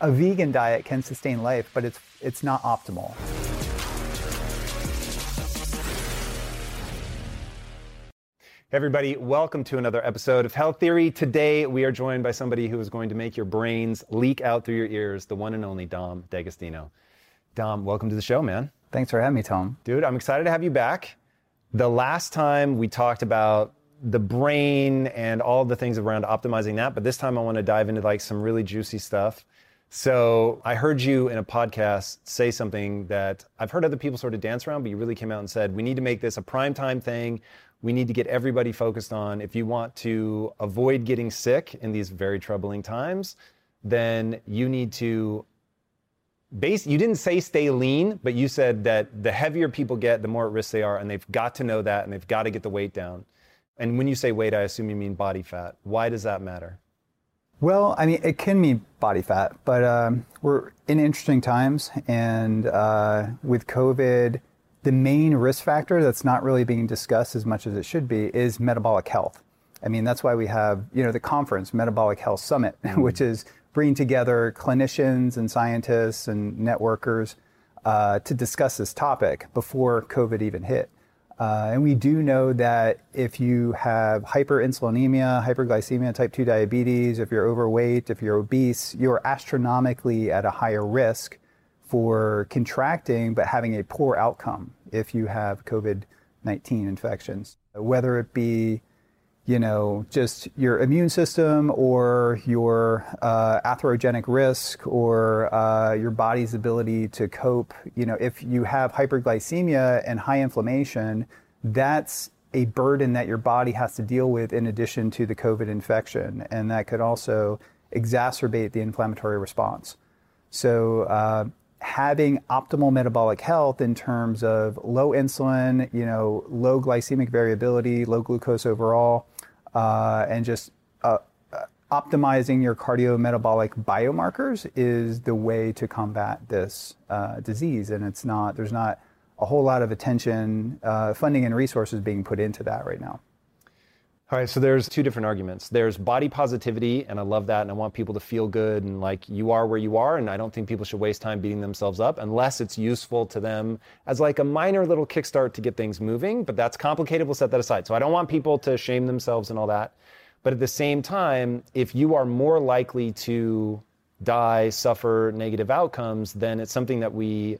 a vegan diet can sustain life, but it's it's not optimal. Hey everybody, welcome to another episode of Health Theory. Today we are joined by somebody who is going to make your brains leak out through your ears, the one and only Dom D'Agostino. Dom, welcome to the show, man. Thanks for having me, Tom. Dude, I'm excited to have you back. The last time we talked about the brain and all the things around optimizing that, but this time I want to dive into like some really juicy stuff. So I heard you in a podcast say something that I've heard other people sort of dance around, but you really came out and said, we need to make this a prime time thing. We need to get everybody focused on if you want to avoid getting sick in these very troubling times, then you need to base you didn't say stay lean, but you said that the heavier people get, the more at risk they are, and they've got to know that and they've got to get the weight down. And when you say weight, I assume you mean body fat. Why does that matter? Well, I mean, it can mean body fat, but um, we're in interesting times, and uh, with COVID, the main risk factor that's not really being discussed as much as it should be is metabolic health. I mean, that's why we have you know the conference, Metabolic Health Summit, mm-hmm. which is bringing together clinicians and scientists and networkers uh, to discuss this topic before COVID even hit. Uh, and we do know that if you have hyperinsulinemia, hyperglycemia, type 2 diabetes, if you're overweight, if you're obese, you're astronomically at a higher risk for contracting but having a poor outcome if you have COVID 19 infections. Whether it be you know, just your immune system or your uh, atherogenic risk or uh, your body's ability to cope. You know, if you have hyperglycemia and high inflammation, that's a burden that your body has to deal with in addition to the COVID infection, and that could also exacerbate the inflammatory response. So, uh, having optimal metabolic health in terms of low insulin, you know, low glycemic variability, low glucose overall, uh, and just uh, uh, optimizing your cardiometabolic biomarkers is the way to combat this uh, disease. And it's not, there's not a whole lot of attention, uh, funding, and resources being put into that right now. All right, so there's two different arguments. There's body positivity, and I love that, and I want people to feel good and like you are where you are, and I don't think people should waste time beating themselves up unless it's useful to them as like a minor little kickstart to get things moving. But that's complicated. We'll set that aside. So I don't want people to shame themselves and all that. But at the same time, if you are more likely to die, suffer negative outcomes, then it's something that we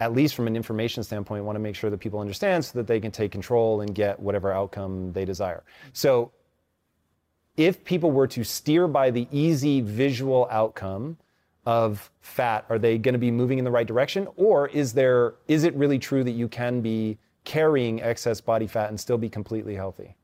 at least from an information standpoint, want to make sure that people understand so that they can take control and get whatever outcome they desire. So if people were to steer by the easy visual outcome of fat, are they going to be moving in the right direction? Or is there is it really true that you can be carrying excess body fat and still be completely healthy?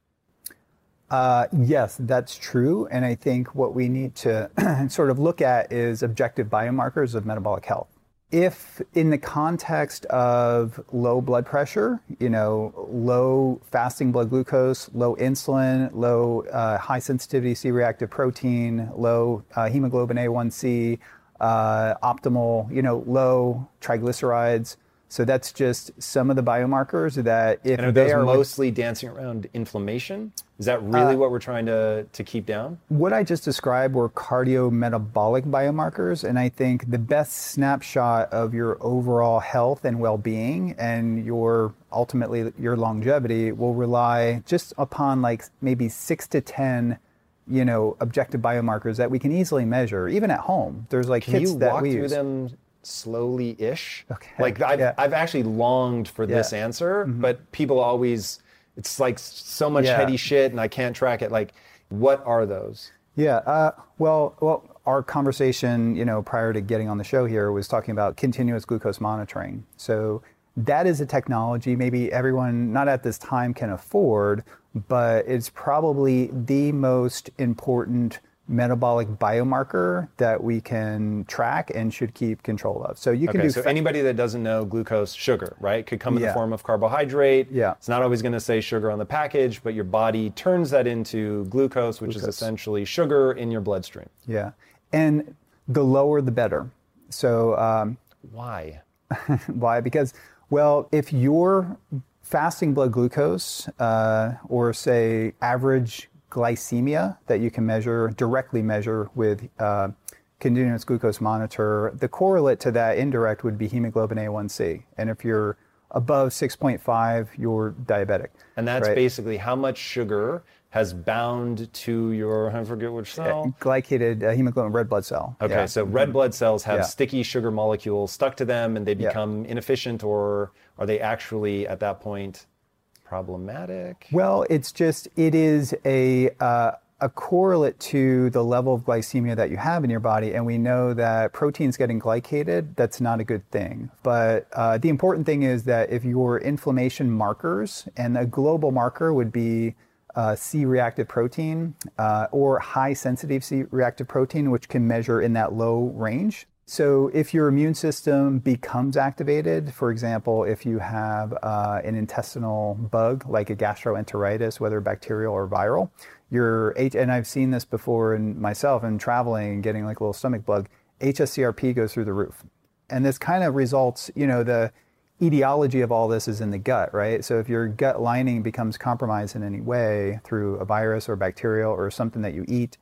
Uh, yes, that's true. And I think what we need to sort of look at is objective biomarkers of metabolic health if in the context of low blood pressure, you know, low fasting blood glucose, low insulin, low uh, high sensitivity C-reactive protein, low uh, hemoglobin A1C, uh, optimal, you know, low triglycerides, So that's just some of the biomarkers that if And are they are mostly dancing around inflammation? Is that really Uh, what we're trying to, to keep down? what I just described were cardiometabolic biomarkers, and I think the best snapshot of your overall health and well-being and your ultimately your longevity will rely just upon like maybe six to ten, you know, objective biomarkers that we can easily measure, even at home. There's like Can kits you that we through use. them slowly-ish? Okay, Like I've, yeah. I've actually longed for this Yeah. Mm-hmm. answer, but people always, it's like so much Yeah. heady shit and I can't track it. Like, what are those? Yeah. Uh, well, well, our conversation, you know, prior to getting on the show here was talking about continuous glucose monitoring. So that is a technology maybe everyone not at this time can afford, but it's probably the most important metabolic biomarker that we can track and should keep control of. So you can Okay, do so fa- anybody that doesn't know glucose, sugar, right? Could come in the form of carbohydrate. Yeah. It's not always going to say sugar on the package, but your body turns that into glucose, which is essentially sugar in your bloodstream. yeah. And the lower the better. So um, Why? Why? Because, well, if your fasting blood glucose, uh, or say average glycemia that you can measure, directly measure with uh, continuous glucose monitor, the correlate to that indirect would be hemoglobin A1C. And if you're above 6.5, you're diabetic. And that's right? basically how much sugar has bound to your, I forget which cell. glycated uh, hemoglobin red blood cell. Okay, Yeah. so red blood cells have Yeah. sticky sugar molecules stuck to them and they Yeah. become inefficient, or are they actually at that point problematic? Well, it's just it is a uh, a correlate to the level of glycemia that you have in your body, and we know that proteins getting glycated that's not a good thing. But uh, the important thing is that if your inflammation markers, and a global marker would be uh, C-reactive protein uh, or high sensitive C-reactive protein, which can measure in that low range. So, if your immune system becomes activated, for example, if you have uh, an intestinal bug like a gastroenteritis, whether bacterial or viral, your H, and I've seen this before in myself and traveling and getting like a little stomach bug, HSCRP goes through the roof. And this kind of results, you know, the etiology of all this is in the gut, right? So if your gut lining becomes compromised in any way through a virus or bacterial or something that you eat,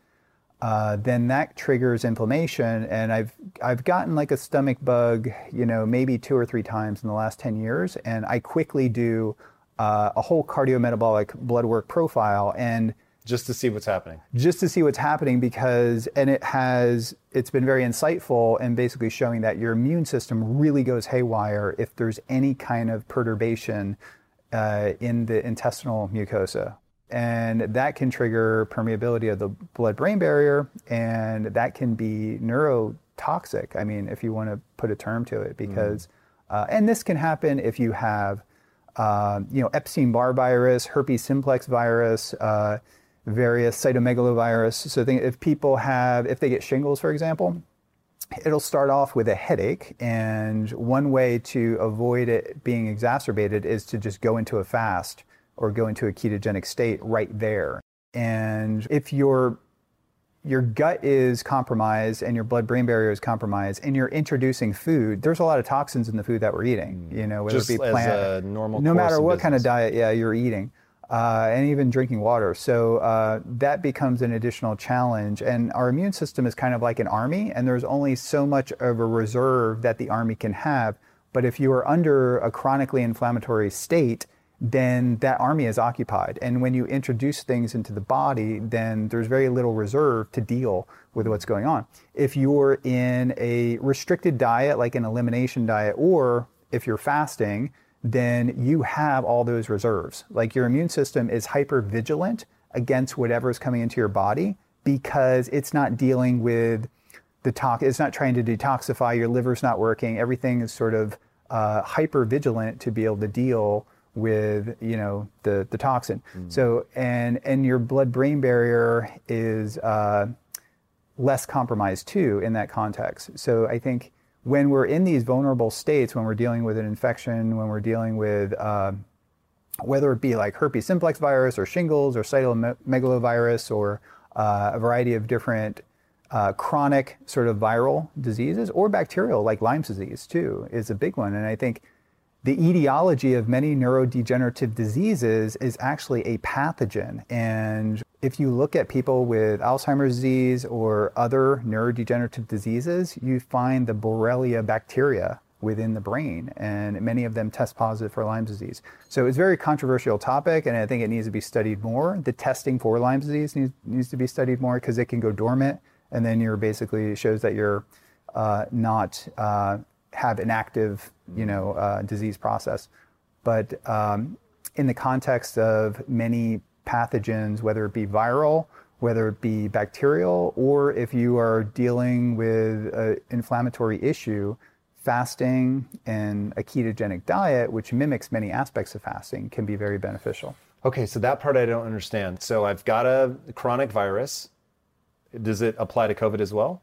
uh, then that triggers inflammation. And I've I've gotten like a stomach bug, you know, maybe two or three times in the last ten years, and I quickly do uh, a whole cardiometabolic blood work profile and Just to see what's happening. just to see what's happening because and it has it's been very insightful and basically showing that your immune system really goes haywire if there's any kind of perturbation uh, in the intestinal mucosa and that can trigger permeability of the blood-brain barrier and that can be neurotoxic i mean if you want to put a term to it because uh, and this can happen if you have uh, you know epstein-barr virus herpes simplex virus uh, various cytomegalovirus. So think if people have, if they get shingles, for example, it'll start off with a headache. And one way to avoid it being exacerbated is to just go into a fast or go into a ketogenic state right there. And if your your gut is compromised and your blood-brain barrier is compromised, and you're introducing food. There's a lot of toxins in the food that we're eating. You know, whether Just it be plant, a normal no matter what kind of diet, yeah, you're eating, uh, and even drinking water. So uh, that becomes an additional challenge. And our immune system is kind of like an army, and there's only so much of a reserve that the army can have. But if you are under a chronically inflammatory state, then that army is occupied. And when you introduce things into the body, then there's very little reserve to deal with what's going on. If you're in a restricted diet, like an elimination diet, or if you're fasting, then you have all those reserves. Like your immune system is hyper vigilant against whatever is coming into your body because it's not dealing with the tox. It's not trying to detoxify. Your liver's not working. Everything is sort of uh, hyper vigilant to be able to deal with you know the the toxin. So and and your blood brain barrier is uh, less compromised too in that context. So I think when we're in these vulnerable states, when we're dealing with an infection, when we're dealing with uh, whether it be like herpes simplex virus or shingles or cytomegalovirus or uh, a variety of different uh, chronic sort of viral diseases or bacterial like Lyme's disease too is a big one. And I think the etiology of many neurodegenerative diseases is actually a pathogen. And if you look at people with Alzheimer's disease or other neurodegenerative diseases, you find the Borrelia bacteria within the brain, and many of them test positive for Lyme disease. So it's a very controversial topic, and I think it needs to be studied more. The testing for Lyme disease needs, needs to be studied more because it can go dormant, and then you're basically shows that you're uh, not uh, have an active, you know, uh, disease process. But um, in the context of many pathogens, whether it be viral, whether it be bacterial, or if you are dealing with an inflammatory issue, fasting and a ketogenic diet, which mimics many aspects of fasting, can be very beneficial. Okay, so that part I don't understand. So I've got a chronic virus. Does it apply to COVID as well?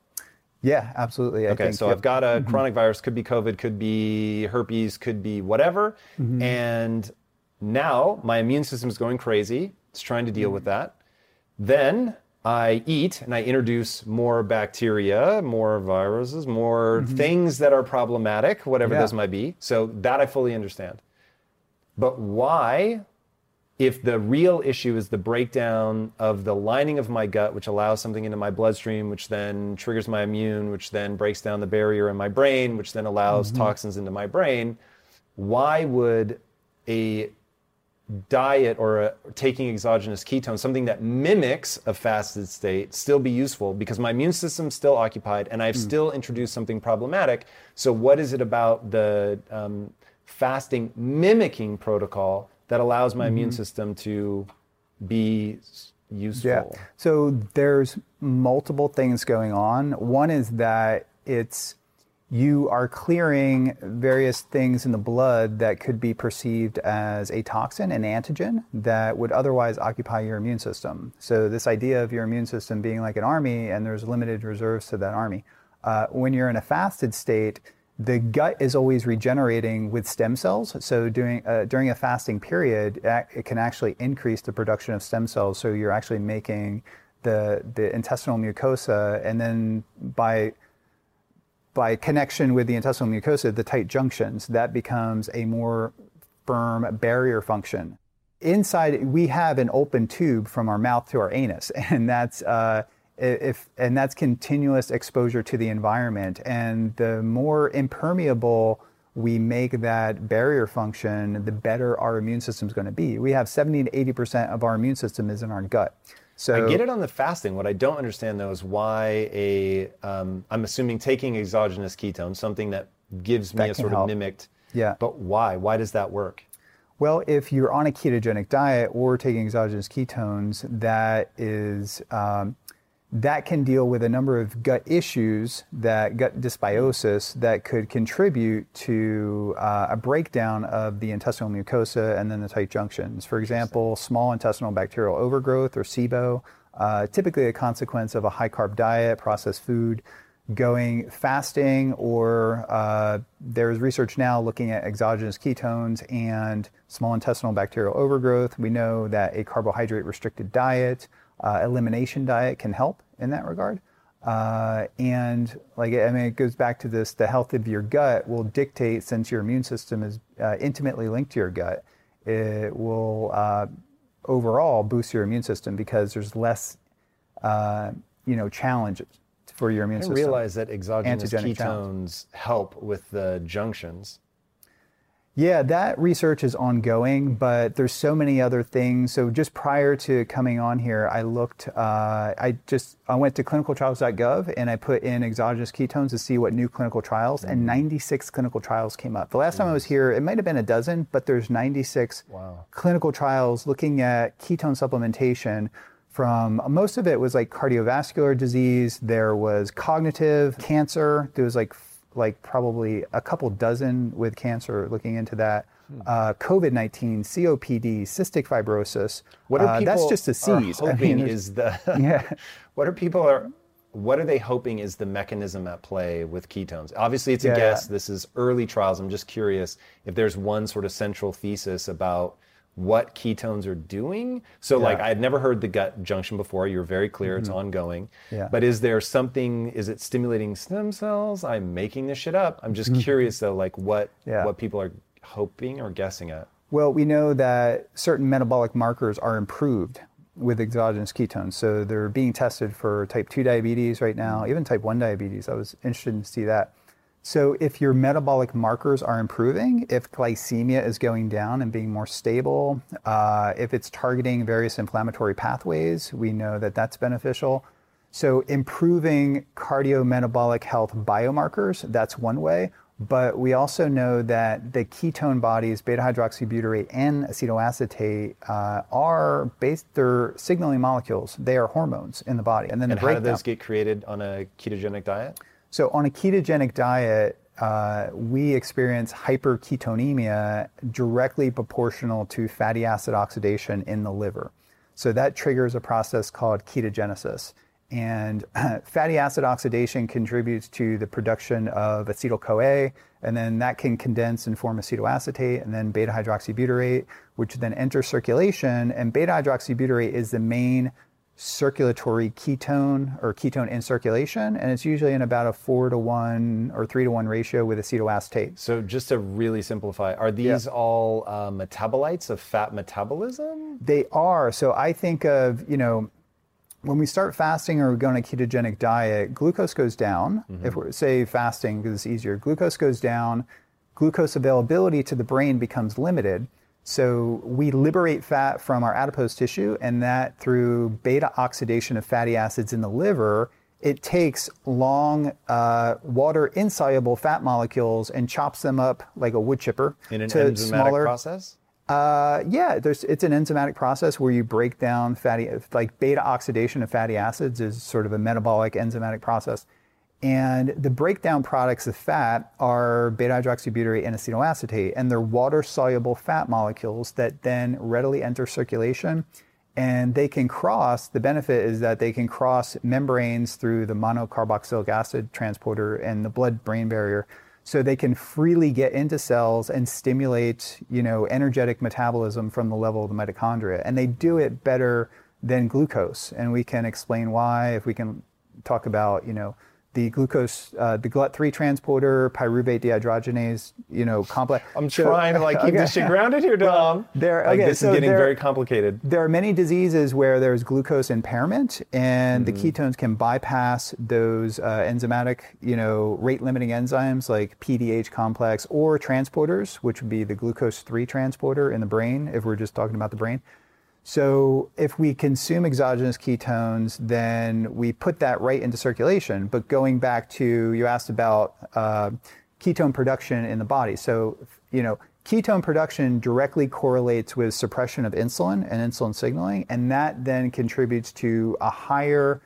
Yeah, absolutely. I okay, think, so yep. I've got a mm-hmm. chronic virus, could be COVID, could be herpes, could be whatever. Mm-hmm. And now my immune system is going crazy. It's trying to deal mm-hmm. with that. Then I eat and I introduce more bacteria, more viruses, more mm-hmm. things that are problematic, whatever yeah. those might be. So that I fully understand. But why if the real issue is the breakdown of the lining of my gut, which allows something into my bloodstream, which then triggers my immune, which then breaks down the barrier in my brain, which then allows mm-hmm. toxins into my brain, why would a diet or a, taking exogenous ketones, something that mimics a fasted state, still be useful because my immune system's still occupied and I've mm. still introduced something problematic. So, what is it about the um, fasting mimicking protocol that allows my mm-hmm. immune system to be useful. Yeah. So there's multiple things going on. One is that it's you are clearing various things in the blood that could be perceived as a toxin, an antigen that would otherwise occupy your immune system. So this idea of your immune system being like an army and there's limited reserves to that army. Uh, when you're in a fasted state, the gut is always regenerating with stem cells. So during uh, during a fasting period, it can actually increase the production of stem cells. So you're actually making the the intestinal mucosa, and then by by connection with the intestinal mucosa, the tight junctions, that becomes a more firm barrier function. Inside, we have an open tube from our mouth to our anus, and that's uh, if and that's continuous exposure to the environment and the more impermeable we make that barrier function the better our immune system is going to be we have 70 to 80% of our immune system is in our gut so I get it on the fasting. What I don't understand though is why a am um, assuming taking exogenous ketones, something that gives me a sort help. of mimicked. Yeah. But why? Why does that work? Well, if you're on a ketogenic diet or taking exogenous ketones, that is um, that can deal with a number of gut issues that gut dysbiosis that could contribute to uh, a breakdown of the intestinal mucosa and then the tight junctions. For example, small intestinal bacterial overgrowth or SIBO, uh, typically a consequence of a high carb diet, processed food, going fasting, or uh, there's research now looking at exogenous ketones and small intestinal bacterial overgrowth. We know that a carbohydrate restricted diet uh, elimination diet can help in that regard. Uh, and like I mean, it goes back to this: the health of your gut will dictate, since your immune system is uh, intimately linked to your gut, it will uh, overall boost your immune system because there's less, uh, you know, challenges for your immune I system. I realize that exogenous ketones challenge. help with the junctions. Yeah, that research is ongoing, but there's so many other things. So just prior to coming on here, I looked. Uh, I just I went to clinicaltrials.gov and I put in exogenous ketones to see what new clinical trials, mm. and 96 clinical trials came up. The last time I was here, it might have been a dozen, but there's 96 wow. clinical trials looking at ketone supplementation. From most of it was like cardiovascular disease. There was cognitive cancer. There was like like probably a couple dozen with cancer looking into that. Hmm. Uh, COVID 19, COPD, cystic fibrosis. What are uh, that's just a seize. hoping I mean, is the. yeah. What are people are. What are they hoping is the mechanism at play with ketones? Obviously, it's a yeah, guess. This is early trials. I'm just curious if there's one sort of central thesis about what ketones are doing. So yeah. like I had never heard the gut junction before. You're very clear mm-hmm. it's ongoing. Yeah. But is there something is it stimulating stem cells? I'm making this shit up. I'm just mm-hmm. curious though like what yeah. what people are hoping or guessing at? Well, we know that certain metabolic markers are improved with exogenous ketones. So they're being tested for type 2 diabetes right now, even type 1 diabetes. I was interested to see that. So if your metabolic markers are improving, if glycemia is going down and being more stable, uh, if it's targeting various inflammatory pathways, we know that that's beneficial. So improving cardiometabolic health biomarkers, that's one way. But we also know that the ketone bodies, beta hydroxybutyrate and acetoacetate, uh, are based, they're signaling molecules. They are hormones in the body. And then and breakdown. how do those get created on a ketogenic diet? So, on a ketogenic diet, uh, we experience hyperketonemia directly proportional to fatty acid oxidation in the liver. So, that triggers a process called ketogenesis. And fatty acid oxidation contributes to the production of acetyl CoA, and then that can condense and form acetoacetate, and then beta hydroxybutyrate, which then enters circulation. And beta hydroxybutyrate is the main circulatory ketone or ketone in circulation, and it's usually in about a four to one or three to one ratio with acetoacetate. So, just to really simplify, are these yeah. all uh, metabolites of fat metabolism? They are. So, I think of, you know, when we start fasting or we go on a ketogenic diet, glucose goes down. Mm-hmm. If we're, say, fasting because it's easier, glucose goes down, glucose availability to the brain becomes limited. So we liberate fat from our adipose tissue, and that through beta oxidation of fatty acids in the liver, it takes long uh, water insoluble fat molecules and chops them up like a wood chipper in an to enzymatic smaller, process. Uh, yeah, it's an enzymatic process where you break down fatty, like beta oxidation of fatty acids is sort of a metabolic enzymatic process. And the breakdown products of fat are beta hydroxybutyrate and acetoacetate, and they're water soluble fat molecules that then readily enter circulation. And they can cross, the benefit is that they can cross membranes through the monocarboxylic acid transporter and the blood brain barrier. So they can freely get into cells and stimulate, you know, energetic metabolism from the level of the mitochondria. And they do it better than glucose. And we can explain why if we can talk about, you know, the glucose, uh, the GLUT3 transporter, pyruvate dehydrogenase, you know, complex. I'm so, trying to like keep okay. this shit grounded here, Dom. Well, there, like, okay, this so is getting there, very complicated. There are many diseases where there's glucose impairment, and mm-hmm. the ketones can bypass those uh, enzymatic, you know, rate-limiting enzymes like PDH complex or transporters, which would be the glucose 3 transporter in the brain, if we're just talking about the brain. So if we consume exogenous ketones, then we put that right into circulation. But going back to you asked about uh, ketone production in the body. So you know ketone production directly correlates with suppression of insulin and insulin signaling, and that then contributes to a higher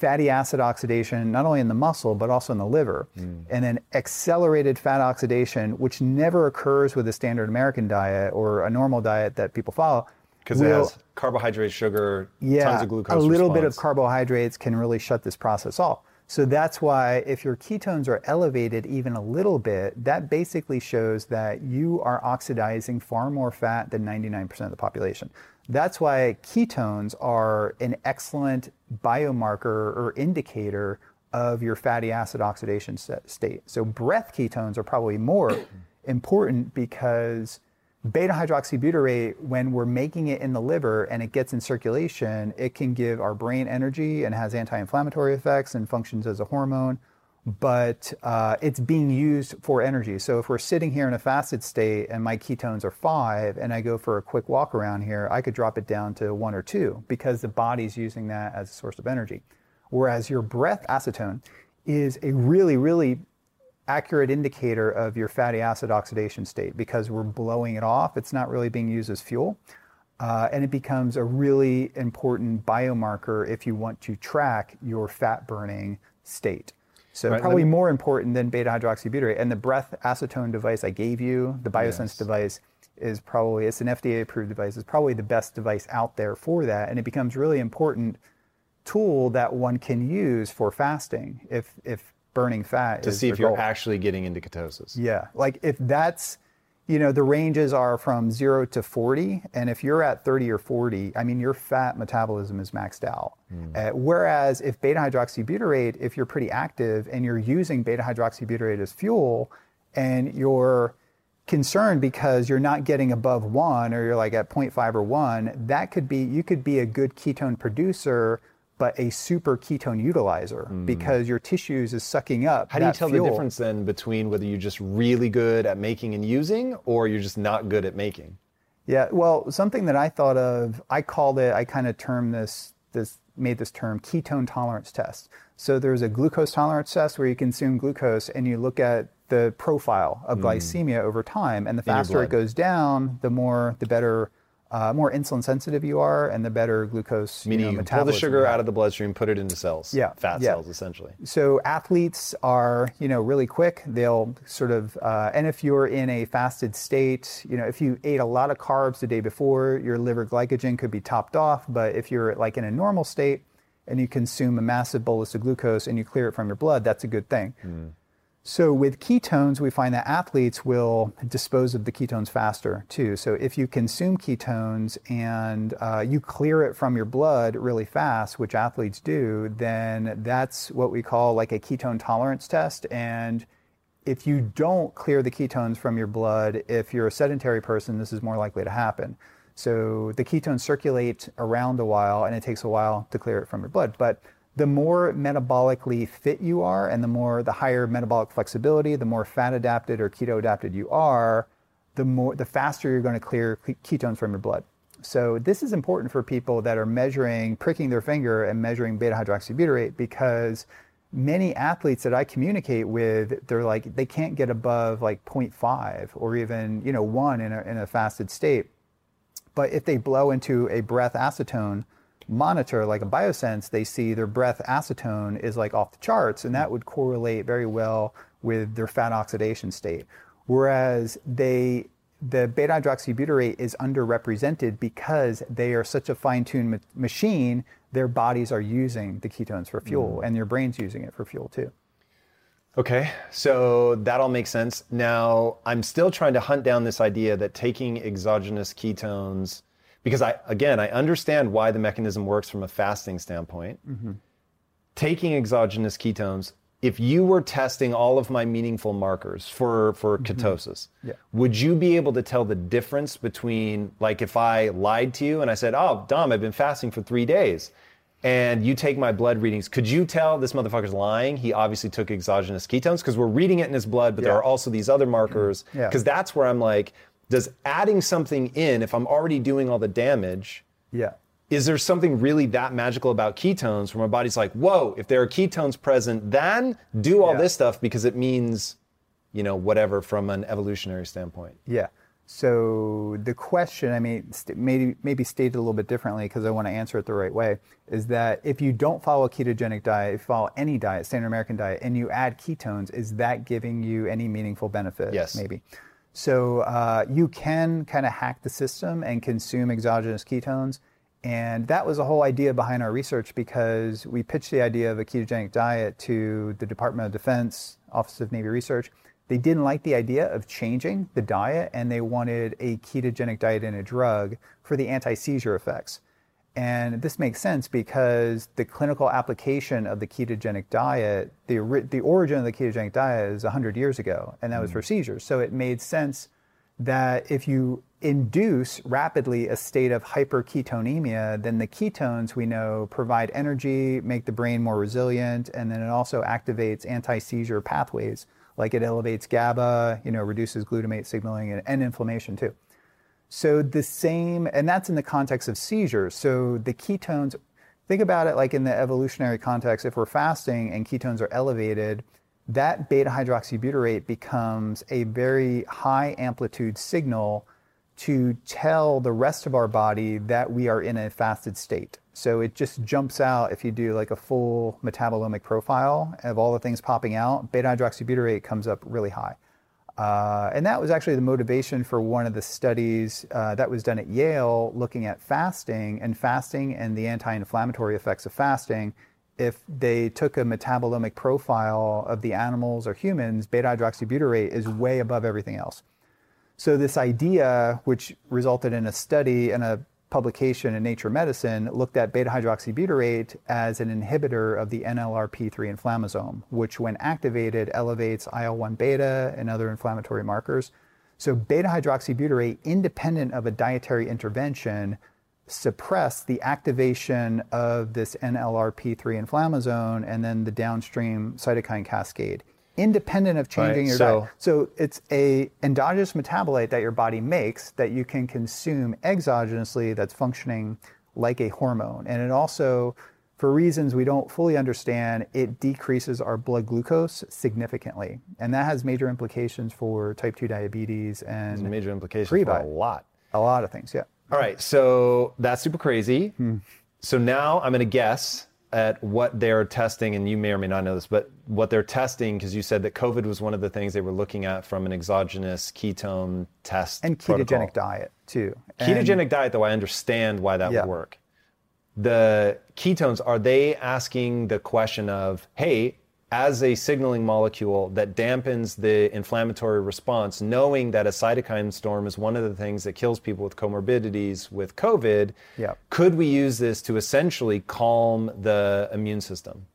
fatty acid oxidation, not only in the muscle, but also in the liver. Mm. And then accelerated fat oxidation, which never occurs with a standard American diet or a normal diet that people follow, because it has carbohydrates, sugar, yeah, tons of glucose. A little response. bit of carbohydrates can really shut this process off. So that's why if your ketones are elevated even a little bit, that basically shows that you are oxidizing far more fat than 99% of the population. That's why ketones are an excellent biomarker or indicator of your fatty acid oxidation state. So breath ketones are probably more important because beta hydroxybutyrate, when we're making it in the liver and it gets in circulation, it can give our brain energy and has anti inflammatory effects and functions as a hormone. But uh, it's being used for energy. So if we're sitting here in a fasted state and my ketones are five and I go for a quick walk around here, I could drop it down to one or two because the body's using that as a source of energy. Whereas your breath acetone is a really, really accurate indicator of your fatty acid oxidation state because we're blowing it off. It's not really being used as fuel. Uh, and it becomes a really important biomarker if you want to track your fat burning state. So right, probably me... more important than beta hydroxybutyrate. And the breath acetone device I gave you, the Biosense yes. device, is probably it's an FDA approved device. It's probably the best device out there for that, and it becomes really important tool that one can use for fasting if if burning fat to see if you're goal. actually getting into ketosis. Yeah, like if that's you know the ranges are from 0 to 40 and if you're at 30 or 40 i mean your fat metabolism is maxed out mm. uh, whereas if beta hydroxybutyrate if you're pretty active and you're using beta hydroxybutyrate as fuel and you're concerned because you're not getting above one or you're like at 0.5 or one, that could be, you could be a good ketone producer, but a super ketone utilizer because your tissues is sucking up. Mm. How do you tell fuel. the difference then between whether you're just really good at making and using or you're just not good at making? Yeah, well, something that I thought of, I called it, I kind of termed this, this, made this term ketone tolerance test. So there's a glucose tolerance test where you consume glucose and you look at the profile of glycemia over time, and the Mm. faster it goes down, the more, the better, uh, more insulin sensitive you are, and the better glucose Meaning you, know, can pull the sugar out of the bloodstream, put it into cells. Yeah, Fat yeah. cells, essentially. So athletes are, you know, really quick. They'll sort of, uh, and if you're in a fasted state, you know, if you ate a lot of carbs the day before, your liver glycogen could be topped off. But if you're like in a normal state and you consume a massive bolus of glucose and you clear it from your blood, that's a good thing. So with ketones, we find that athletes will dispose of the ketones faster too. So if you consume ketones and uh, you clear it from your blood really fast, which athletes do, then that's what we call like a ketone tolerance test. And if you don't clear the ketones from your blood, if you're a sedentary person, this is more likely to happen. So the ketones circulate around a while and it takes a while to clear it from your blood. But the more metabolically fit you are and the more the higher metabolic flexibility, the more fat adapted or keto adapted you are, the more the faster you're going to clear ketones from your blood. So this is important for people that are measuring, pricking their finger and measuring beta hydroxybutyrate because many athletes that I communicate with, they're like they can't get above like 0.5 or even you know one in a, in a fasted state. But if they blow into a breath acetone monitor like a biosense, they see their breath acetone is like off the charts, and that would correlate very well with their fat oxidation state. Whereas they the beta hydroxybutyrate is underrepresented because they are such a fine-tuned ma- machine. Their bodies are using the ketones for fuel, mm. and your brain's using it for fuel too. Okay, so that all makes sense. Now, I'm still trying to hunt down this idea that taking exogenous ketones, because I, again, I understand why the mechanism works from a fasting standpoint. Mm-hmm. Taking exogenous ketones, if you were testing all of my meaningful markers for, for mm-hmm. ketosis, Yeah. would you be able to tell the difference between, like, if I lied to you and I said, Oh, Dom, I've been fasting for three days, and you take my blood readings, could you tell this motherfucker's lying? He obviously took exogenous ketones because we're reading it in his blood, but there are also these other markers. Yeah. Because that's where I'm like, does adding something in, if I'm already doing all the damage, Yeah. is there something really that magical about ketones where my body's like, whoa, if there are ketones present, then do all Yeah. this stuff because it means, you know, whatever from an evolutionary standpoint. Yeah. So the question, I mean, st- maybe maybe stated a little bit differently because I want to answer it the right way, is that if you don't follow a ketogenic diet, if you follow any diet, standard American diet, and you add ketones, is that giving you any meaningful benefit? Yes. Maybe. So uh, you can kind of hack the system and consume exogenous ketones. And that was the whole idea behind our research because we pitched the idea of a ketogenic diet to the Department of Defense, Office of Navy Research. They didn't like the idea of changing the diet and they wanted a ketogenic diet and a drug for the anti seizure effects. And this makes sense because the clinical application of the ketogenic diet, the, the origin of the ketogenic diet is 100 years ago, and that was hmm. for seizures. So it made sense that if you induce rapidly a state of hyperketonemia, then the ketones we know provide energy, make the brain more resilient, and then it also activates anti-seizure pathways, like it elevates GABA, you know, reduces glutamate signaling and, and inflammation too. So the same, and that's in the context of seizures. So the ketones, think about it like in the evolutionary context, if we're fasting and ketones are elevated, that beta hydroxybutyrate becomes a very high amplitude signal to tell the rest of our body that we are in a fasted state. So it just jumps out if you do like a full metabolomic profile of all the things popping out, beta hydroxybutyrate comes up really high. Uh, and that was actually the motivation for one of the studies uh, that was done at Yale looking at fasting and fasting and the anti inflammatory effects of fasting. If they took a metabolomic profile of the animals or humans, beta hydroxybutyrate is way above everything else. So, this idea, which resulted in a study and a publication in Nature Medicine, looked at beta hydroxybutyrate as an inhibitor of the NLRP3 inflammasome, which, when activated, elevates IL 1 beta and other inflammatory markers. So beta hydroxybutyrate, independent of a dietary intervention, suppress the activation of this NLRP3 inflammasome and then the downstream cytokine cascade independent of changing Right, your so- diet. So it's a endogenous metabolite that your body makes that you can consume exogenously that's functioning like a hormone. And it also for reasons we don't fully understand, it decreases our blood glucose significantly. And that has major implications for type 2 diabetes There's and major implications for a lot. a lot of things. Yeah. All right, so that's super crazy. Hmm. So now I'm going to guess at what they're testing, and you may or may not know this, but what they're testing, because you said that COVID was one of the things they were looking at from an exogenous ketone test And protocol. ketogenic diet too. And- Ketogenic diet, though, I understand why that Yeah. would work. The ketones, are they asking the question of, hey, as a signaling molecule that dampens the inflammatory response, knowing that a cytokine storm is one of the things that kills people with comorbidities with COVID, Yeah. could we use this to essentially calm the immune system?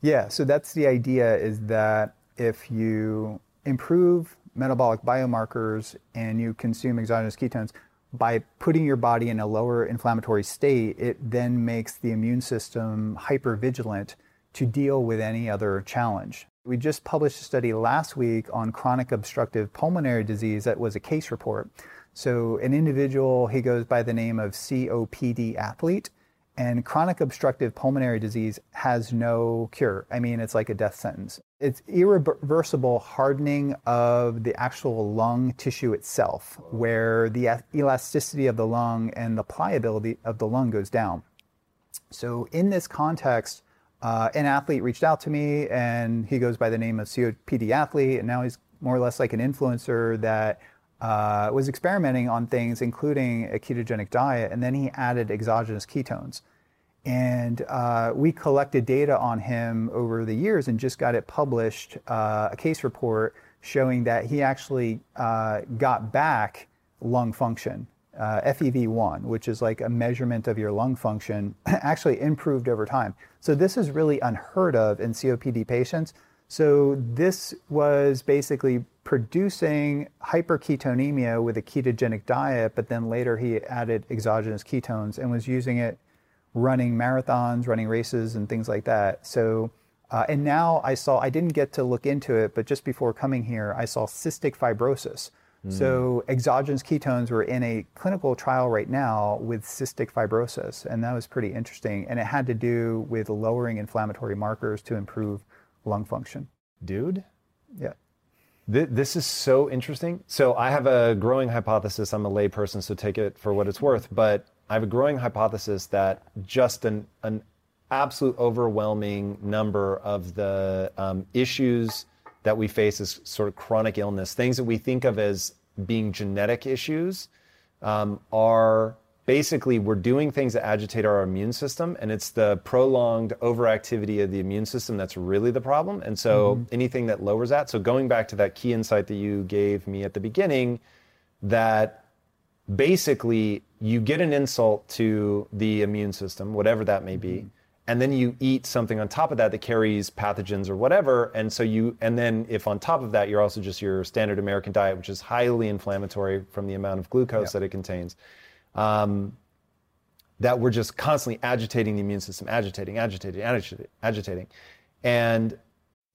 Yeah, so that's the idea is that if you improve metabolic biomarkers and you consume exogenous ketones, by putting your body in a lower inflammatory state, it then makes the immune system hypervigilant to deal with any other challenge. We just published a study last week on chronic obstructive pulmonary disease that was a case report. So, an individual, he goes by the name of COPD athlete, and chronic obstructive pulmonary disease has no cure. I mean, it's like a death sentence. It's irreversible hardening of the actual lung tissue itself, where the elasticity of the lung and the pliability of the lung goes down. So, in this context, uh, an athlete reached out to me and he goes by the name of COPD athlete, and now he's more or less like an influencer that uh, was experimenting on things, including a ketogenic diet, and then he added exogenous ketones. And uh, we collected data on him over the years and just got it published, uh, a case report showing that he actually uh, got back lung function. Uh, FEV1, which is like a measurement of your lung function, actually improved over time. So this is really unheard of in COPD patients. So this was basically producing hyperketonemia with a ketogenic diet, but then later he added exogenous ketones and was using it running marathons, running races, and things like that. So, uh, and now I saw, I didn't get to look into it, but just before coming here, I saw cystic fibrosis. So, exogenous ketones were in a clinical trial right now with cystic fibrosis, and that was pretty interesting. And it had to do with lowering inflammatory markers to improve lung function. Dude, Yeah. Th- This is so interesting. So I have a growing hypothesis. I'm a layperson, so take it for what it's worth. But I have a growing hypothesis that just an an absolute overwhelming number of the um, issues that we face as sort of chronic illness, things that we think of as being genetic issues, um, are basically we're doing things that agitate our immune system, and it's the prolonged overactivity of the immune system that's really the problem. And so anything that lowers that. So going back to that key insight that you gave me at the beginning, that basically you get an insult to the immune system, whatever that may be, and then you eat something on top of that that carries pathogens or whatever, and so you and then if on top of that you're also just your standard American diet, which is highly inflammatory from the amount of glucose that it contains. Um, that we're just constantly agitating the immune system, agitating, agitating, agitating, agitating. And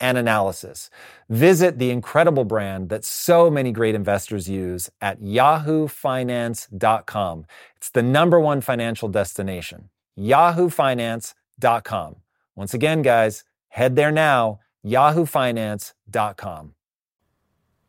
and analysis. Visit the incredible brand that so many great investors use at yahoofinance.com. It's the number one financial destination. yahoofinance.com. Once again, guys, head there now, yahoofinance.com.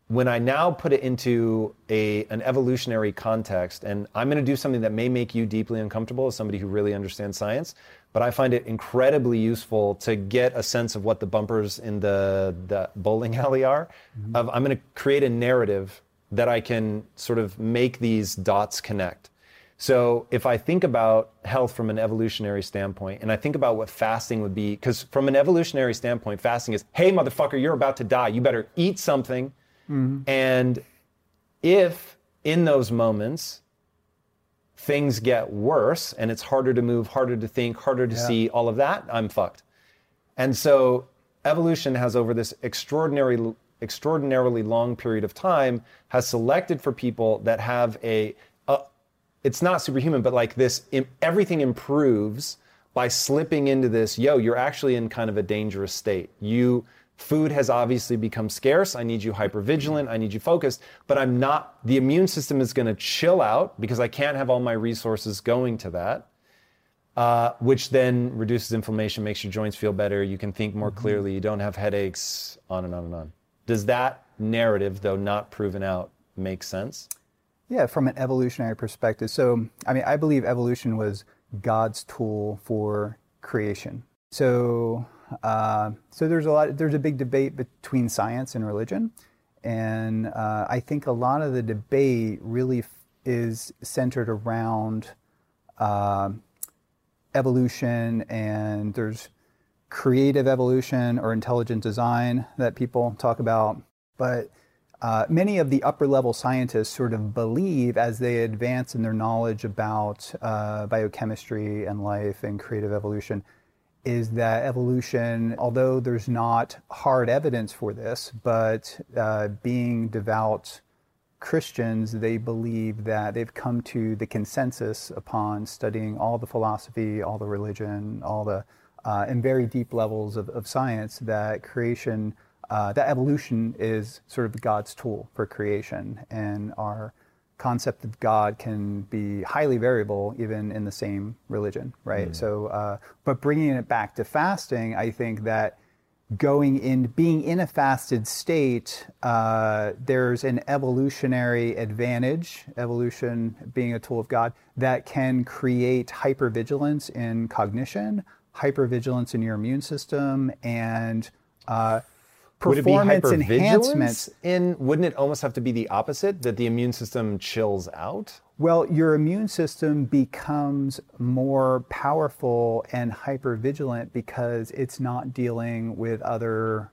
When I now put it into a, an evolutionary context, and I'm going to do something that may make you deeply uncomfortable as somebody who really understands science, but I find it incredibly useful to get a sense of what the bumpers in the, the bowling alley are. Mm-hmm. Of I'm going to create a narrative that I can sort of make these dots connect. So if I think about health from an evolutionary standpoint, and I think about what fasting would be, because from an evolutionary standpoint, fasting is, hey, motherfucker, you're about to die. You better eat something. Mm-hmm. And if in those moments things get worse and it's harder to move, harder to think, harder to yeah. see, all of that, I'm fucked. And so evolution has over this extraordinary extraordinarily long period of time has selected for people that have a it's not superhuman, but like this, everything improves by slipping into this. Yo, you're actually in kind of a dangerous state. You food has obviously become scarce. I need you hyper vigilant. I need you focused. But I'm not. The immune system is going to chill out because I can't have all my resources going to that. Uh, which then reduces inflammation, makes your joints feel better. You can think more mm-hmm. clearly. You don't have headaches. On and on and on. Does that narrative, though not proven out, make sense? Yeah, from an evolutionary perspective. So, I mean, I believe evolution was God's tool for creation. So, uh, so there's a lot. There's a big debate between science and religion, and uh, I think a lot of the debate really f- is centered around uh, evolution, and there's creative evolution or intelligent design that people talk about, but uh, many of the upper level scientists sort of believe as they advance in their knowledge about uh, biochemistry and life and creative evolution is that evolution, although there's not hard evidence for this, but uh, being devout Christians, they believe that they've come to the consensus upon studying all the philosophy, all the religion, all the, uh, and very deep levels of, of science that creation, uh, that evolution is sort of God's tool for creation. And our concept of God can be highly variable even in the same religion, right? Mm. So, uh, but bringing it back to fasting, I think that going in, being in a fasted state, uh, there's an evolutionary advantage, evolution being a tool of God, that can create hypervigilance in cognition, hypervigilance in your immune system, and uh, performance would it be enhancements. In wouldn't it almost have to be the opposite that the immune system chills out? Well, your immune system becomes more powerful and hypervigilant because it's not dealing with other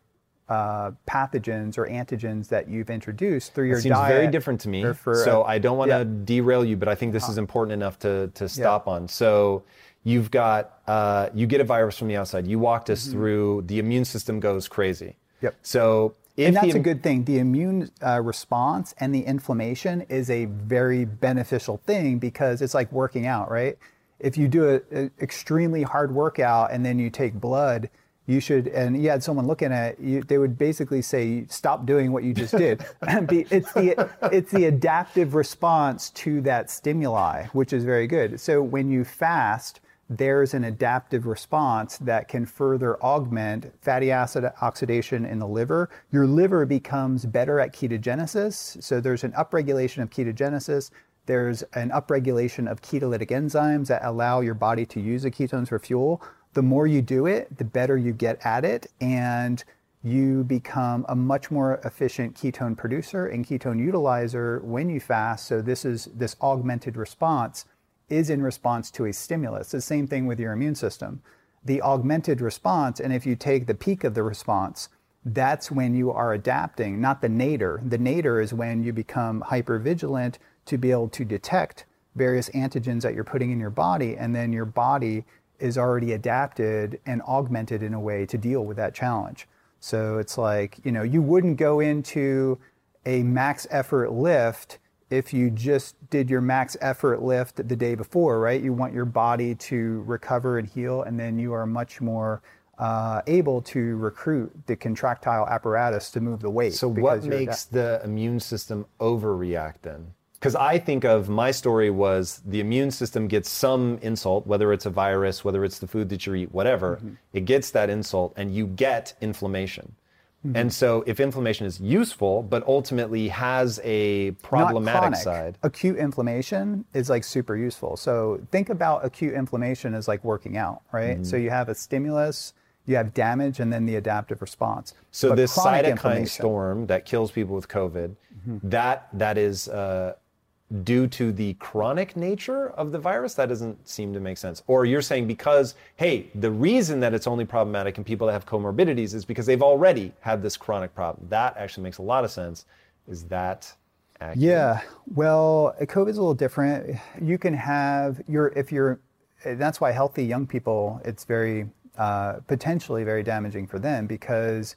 uh, pathogens or antigens that you've introduced through your it seems diet. very different to me. So I don't want to yeah. derail you, but I think this is important enough to to stop yeah. on. So you've got uh, you get a virus from the outside. You walked us mm-hmm. through. The immune system goes crazy. Yep. So and that's the, a good thing. The immune uh, response and the inflammation is a very beneficial thing because it's like working out, right? If you do an extremely hard workout and then you take blood, you should, and you had someone looking at you, they would basically say, stop doing what you just did. it's, the, it's the adaptive response to that stimuli, which is very good. So when you fast, there's an adaptive response that can further augment fatty acid oxidation in the liver. Your liver becomes better at ketogenesis. So there's an upregulation of ketogenesis. There's an upregulation of ketolytic enzymes that allow your body to use the ketones for fuel. The more you do it, the better you get at it. And you become a much more efficient ketone producer and ketone utilizer when you fast. So this is this augmented response is in response to a stimulus. The same thing with your immune system. The augmented response, and if you take the peak of the response, that's when you are adapting, not the nadir. The nadir is when you become hypervigilant to be able to detect various antigens that you're putting in your body, and then your body is already adapted and augmented in a way to deal with that challenge. So it's like, you know, you wouldn't go into a max effort lift if you just did your max effort lift the day before, right? You want your body to recover and heal, and then you are much more uh, able to recruit the contractile apparatus to move the weight. So, what makes the immune system overreact then? Because I think of my story was the immune system gets some insult, whether it's a virus, whether it's the food that you eat, whatever, mm-hmm. it gets that insult, and you get inflammation. Mm-hmm. And so, if inflammation is useful, but ultimately has a problematic side, acute inflammation is like super useful. So, think about acute inflammation as like working out, right? Mm-hmm. So, you have a stimulus, you have damage, and then the adaptive response. So, but this cytokine storm that kills people with COVID, mm-hmm. that that is. Uh, due to the chronic nature of the virus, that doesn't seem to make sense. Or you're saying because, hey, the reason that it's only problematic in people that have comorbidities is because they've already had this chronic problem. That actually makes a lot of sense. Is that accurate? Yeah. Well, COVID's a little different. You can have your, if you're, that's why healthy young people, it's very, uh, potentially very damaging for them because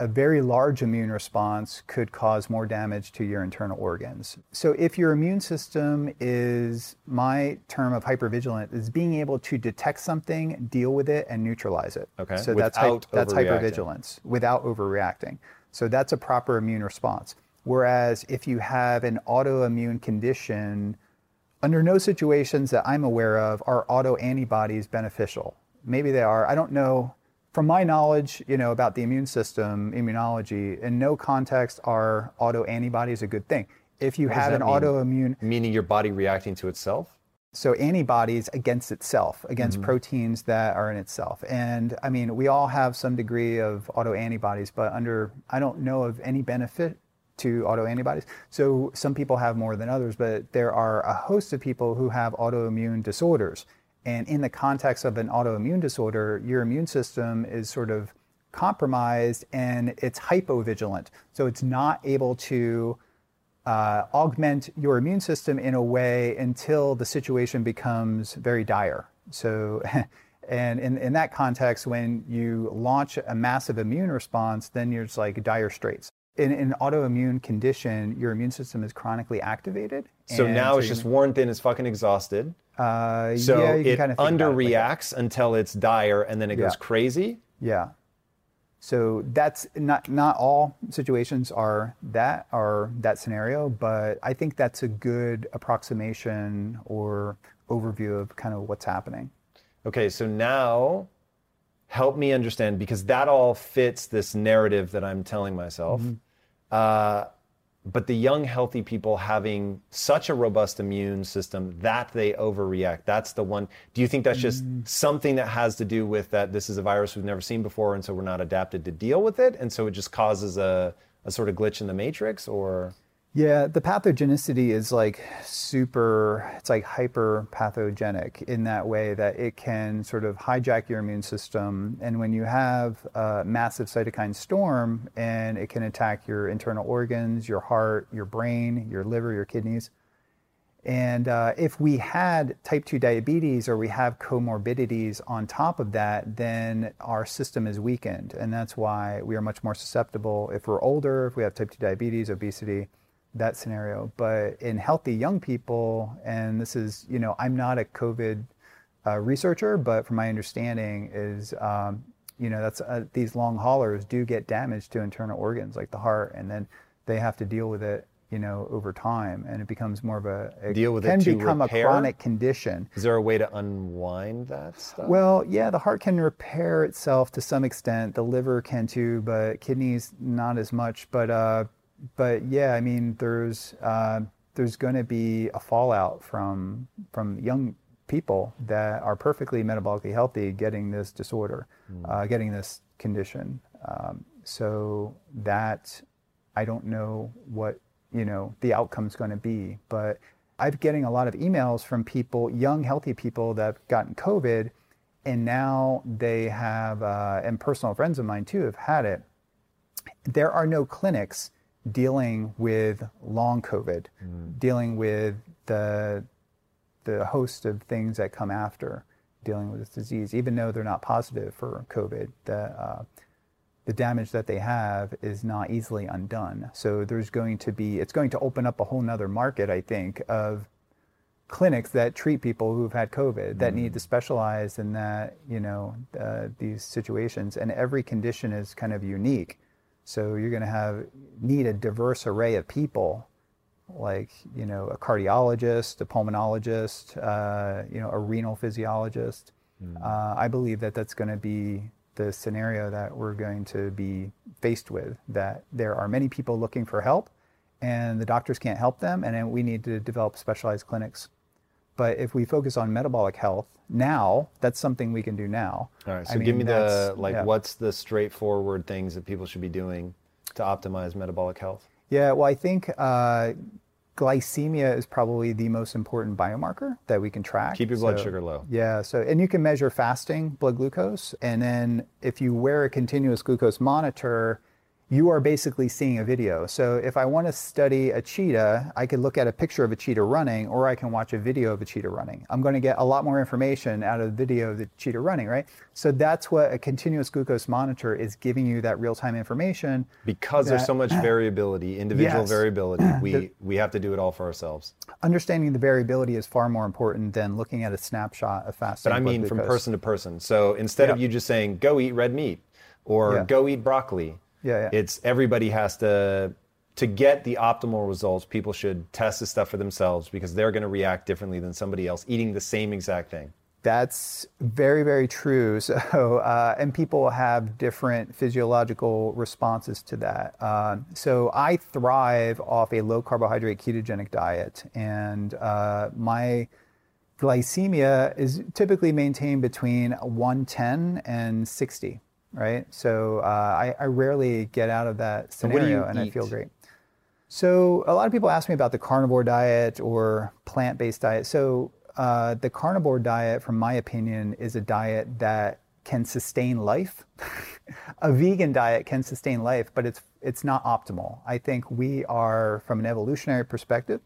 a very large immune response could cause more damage to your internal organs. So if your immune system is my term of hypervigilant is being able to detect something, deal with it and neutralize it. Okay. So that's that's hypervigilance without overreacting. So that's a proper immune response. Whereas if you have an autoimmune condition, under no situations that I'm aware of are autoantibodies beneficial. Maybe they are. I don't know from my knowledge, you know, about the immune system, immunology, in no context are autoantibodies a good thing. If you what have an mean? autoimmune, meaning your body reacting to itself. So antibodies against itself, against mm-hmm. proteins that are in itself. And I mean, we all have some degree of autoantibodies, but under I don't know of any benefit to autoantibodies. So some people have more than others, but there are a host of people who have autoimmune disorders and in the context of an autoimmune disorder, your immune system is sort of compromised and it's hypovigilant. So it's not able to uh, augment your immune system in a way until the situation becomes very dire. So, and in, in that context, when you launch a massive immune response, then you're just like dire straits. in an autoimmune condition, your immune system is chronically activated. So now it's just worn thin, it's fucking exhausted. Uh, So yeah, you it kind of about it like underreacts until it's dire and then it goes crazy. Yeah. So that's not not all situations are that are that scenario, but I think that's a good approximation or overview of kind of what's happening. Okay, so now help me understand because that all fits this narrative that I'm telling myself. Mm-hmm. Uh, but the young, healthy people having such a robust immune system that they overreact, that's the one. Do you think that's just Mm. something that has to do with that this is a virus we've never seen before and so we're not adapted to deal with it? And so it just causes a, a sort of glitch in the matrix or? Yeah, the pathogenicity is like super, it's like hyper pathogenic in that way that it can sort of hijack your immune system. And when you have a massive cytokine storm and it can attack your internal organs, your heart, your brain, your liver, your kidneys. And uh, if we had type 2 diabetes or we have comorbidities on top of that, then our system is weakened. And that's why we are much more susceptible if we're older, if we have type 2 diabetes, obesity, that scenario. But in healthy young people, and this is, you know, I'm not a COVID uh, researcher, but from my understanding is, um, you know, that's uh, these long haulers do get damage to internal organs like the heart, and then they have to deal with it, you know, over time, and it becomes more of a it Deal with it can become repair? a chronic condition. Is there a way to unwind that stuff? Well, yeah, the heart can repair itself to some extent. The liver can too, but kidneys not as much. But uh, but yeah, I mean, there's uh, there's going to be a fallout from from young people that are perfectly metabolically healthy getting this disorder, uh, getting this condition. Um, so that I don't know what you know the outcome's going to be, but I'm getting a lot of emails from people, young healthy people that have gotten COVID, and now they have, uh, and personal friends of mine too have had it. There are no clinics dealing with long COVID, dealing with the the host of things that come after dealing with this disease, even though they're not positive for COVID. The uh, the damage that they have is not easily undone. So there's going to be, it's going to open up a whole nother market, I think, of clinics that treat people who've had COVID that need to specialize in that, you know, uh, these situations. And every condition is kind of unique. So you're going to have, need a diverse array of people like you know a cardiologist, a pulmonologist, uh, you know a renal physiologist. Uh, I believe that that's going to be the scenario that we're going to be faced with. That there are many people looking for help, and the doctors can't help them, and we need to develop specialized clinics. But if we focus on metabolic health now, that's something we can do now. All right, so I give me the like yeah. what's the straightforward things that people should be doing to optimize metabolic health? Yeah, well, I think uh, glycemia is probably the most important biomarker that we can track. Keep your blood So- sugar low. Yeah, so and you can measure fasting blood glucose, and then if you wear a continuous glucose monitor, you are basically seeing a video. So if I want to study a cheetah, I could look at a picture of a cheetah running, or I can watch a video of a cheetah running. I'm going to get a lot more information out of the video of the cheetah running, right? So that's what a continuous glucose monitor is giving you that real-time information. Because there's so much variability, individual Yes. variability, we we have to do it all for ourselves. understanding the variability is far more important than looking at a snapshot of fasting. But I mean from person to person. So instead of you just saying go eat red meat or Yeah. go eat broccoli, Yeah, yeah. it's everybody has to to get the optimal results. People should test this stuff for themselves because they're going to react differently than somebody else eating the same exact thing. That's very, very true. So, uh, and people have different physiological responses to that. Uh, so, I thrive off a low carbohydrate ketogenic diet, and uh, my glycemia is typically maintained between 110 and 60. Right. So, uh, I, I rarely get out of that scenario, you and I feel great. So a lot of people ask me about the carnivore diet or plant-based diet. So uh, the carnivore diet, from my opinion, is a diet that can sustain life. a vegan diet can sustain life, but it's it's not optimal. I think we are, from an evolutionary perspective,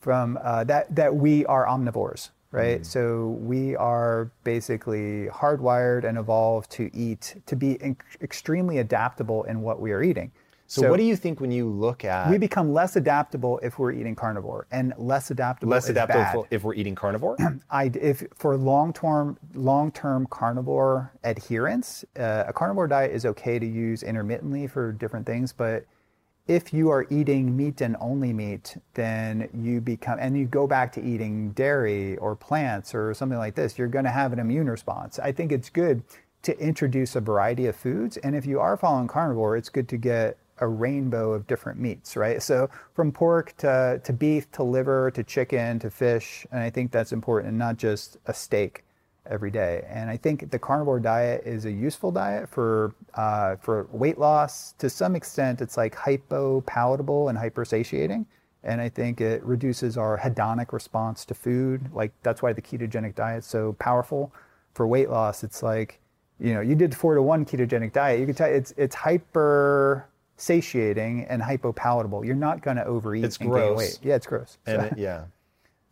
from uh, that that we are omnivores, right? So we are basically hardwired and evolved to eat to be in- extremely adaptable in what we are eating. So, what do you think when you look at we become less adaptable if we're eating carnivore, and less adaptable less adaptable if we're eating carnivore? I if for long term long term carnivore adherence, uh, a carnivore diet is okay to use intermittently for different things, but if you are eating meat and only meat, then you become and you go back to eating dairy or plants or something like this, you're going to have an immune response. I think it's good to introduce a variety of foods, and if you are following carnivore, it's good to get a rainbow of different meats, right? So from pork to, to beef to liver to chicken to fish, and I think that's important, and not just a steak every day. And I think the carnivore diet is a useful diet for uh, for weight loss. To some extent, it's like hypo palatable and hyper satiating. And I think it reduces our hedonic response to food. Like that's why the ketogenic diet's so powerful. For weight loss, it's like, you know, you did four to one ketogenic diet. You can tell it's it's hyper satiating and hypopalatable. You're not going to overeat It's and gross. gain weight. Yeah, it's gross. and So- it, yeah.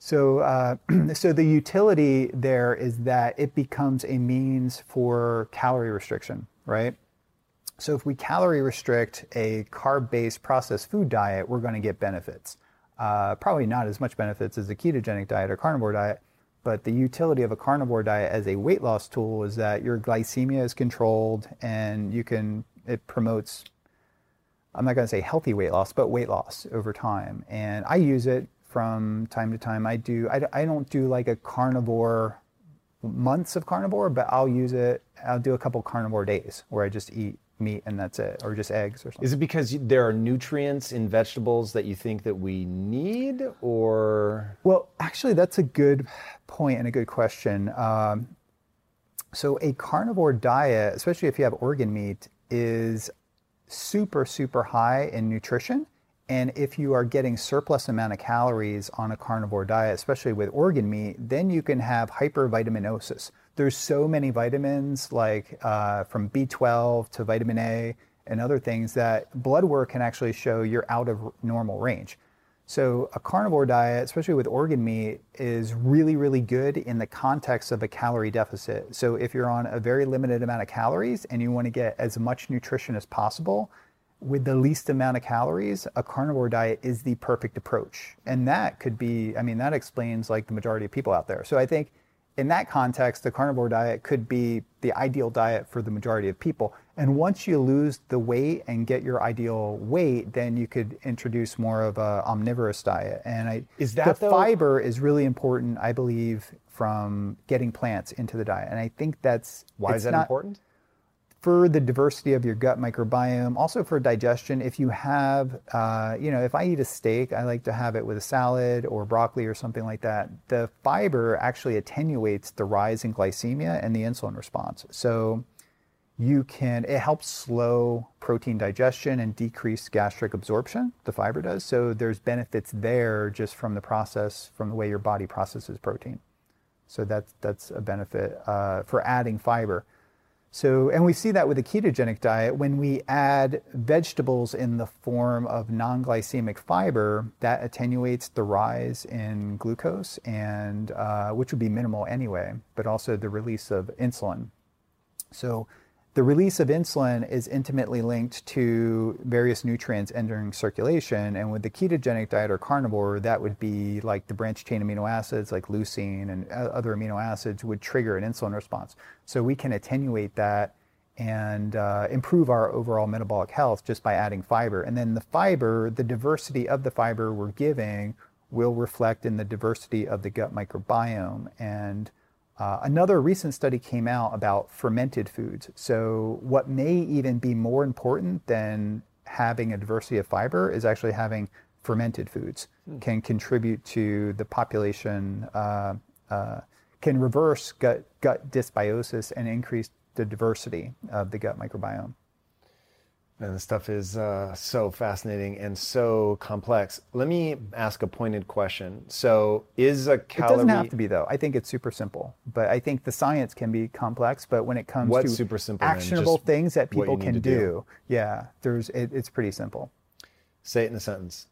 So, uh, so the utility there is that it becomes a means for calorie restriction, right? So, if we calorie restrict a carb-based processed food diet, we're going to get benefits. Uh, probably not as much benefits as a ketogenic diet or carnivore diet, but the utility of a carnivore diet as a weight loss tool is that your glycemia is controlled and you can it promotes I'm not going to say healthy weight loss, but weight loss over time. And I use it from time to time. I do. I, I don't do like a carnivore months of carnivore, but I'll use it. I'll do a couple carnivore days where I just eat meat and that's it, or just eggs or something. Is it because there are nutrients in vegetables that you think that we need, or Well, actually, that's a good point and a good question. Um, so, a carnivore diet, especially if you have organ meat, is super, super high in nutrition. And if you are getting surplus amount of calories on a carnivore diet, especially with organ meat, then you can have hypervitaminosis. There's so many vitamins, like uh, from B12 to vitamin A and other things, that blood work can actually show you're out of normal range. So a carnivore diet, especially with organ meat, is really, really good in the context of a calorie deficit. So if you're on a very limited amount of calories and you want to get as much nutrition as possible with the least amount of calories, a carnivore diet is the perfect approach. And that could be, I mean, that explains like the majority of people out there. So I think in that context, the carnivore diet could be the ideal diet for the majority of people. And once you lose the weight and get your ideal weight, then you could introduce more of a omnivorous diet. And I Is that, the though- fiber is really important, I believe, from getting plants into the diet. And I think that's why is that not- important? For the diversity of your gut microbiome, also for digestion. If you have, uh, you know, if I eat a steak, I like to have it with a salad or broccoli or something like that. The fiber actually attenuates the rise in glycemia and the insulin response. So you can, it helps slow protein digestion and decrease gastric absorption, the fiber does. So there's benefits there just from the process, from the way your body processes protein. So that's, that's a benefit uh, for adding fiber. So, and we see that with a ketogenic diet. When we add vegetables in the form of non glycemic fiber, that attenuates the rise in glucose, and uh, which would be minimal anyway, but also the release of insulin. So, the release of insulin is intimately linked to various nutrients entering circulation. And with the ketogenic diet or carnivore, that would be like the branched chain amino acids like leucine and other amino acids would trigger an insulin response. So we can attenuate that and uh, improve our overall metabolic health just by adding fiber. And then the fiber, the diversity of the fiber we're giving will reflect in the diversity of the gut microbiome. And uh, another recent study came out about fermented foods. So, what may even be more important than having a diversity of fiber is actually having fermented foods can contribute to the population, uh, uh, can reverse gut, gut dysbiosis and increase the diversity of the gut microbiome. And this stuff is uh, so fascinating and so complex. Let me ask a pointed question. So, is a calorie? It doesn't have to be though. I think it's super simple, but I think the science can be complex. But when it comes What's to super simple actionable things that people can do, do. yeah, there's it, it's pretty simple. Say it in a sentence.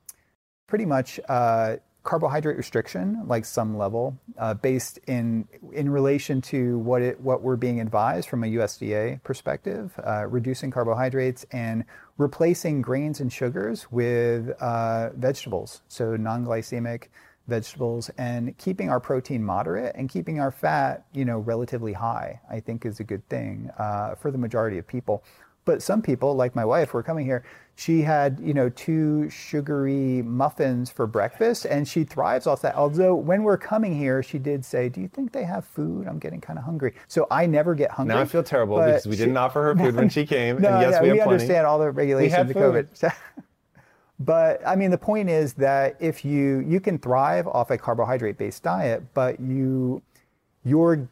Pretty much, uh, carbohydrate restriction, like some level, uh, based in in relation to what it what we're being advised from a USDA perspective, uh, reducing carbohydrates and replacing grains and sugars with uh, vegetables, so non-glycemic vegetables, and keeping our protein moderate and keeping our fat, you know, relatively high. I think is a good thing uh, for the majority of people. But some people, like my wife, were coming here. She had, you know, two sugary muffins for breakfast, and she thrives off that. Although when we're coming here, she did say, "Do you think they have food? I'm getting kind of hungry." So I never get hungry. Now I feel terrible because we she- didn't offer her food when she came. No, and yes, we we, understand all the regulations of. COVID. but I mean, the point is that if you you can thrive off a carbohydrate-based diet, but you your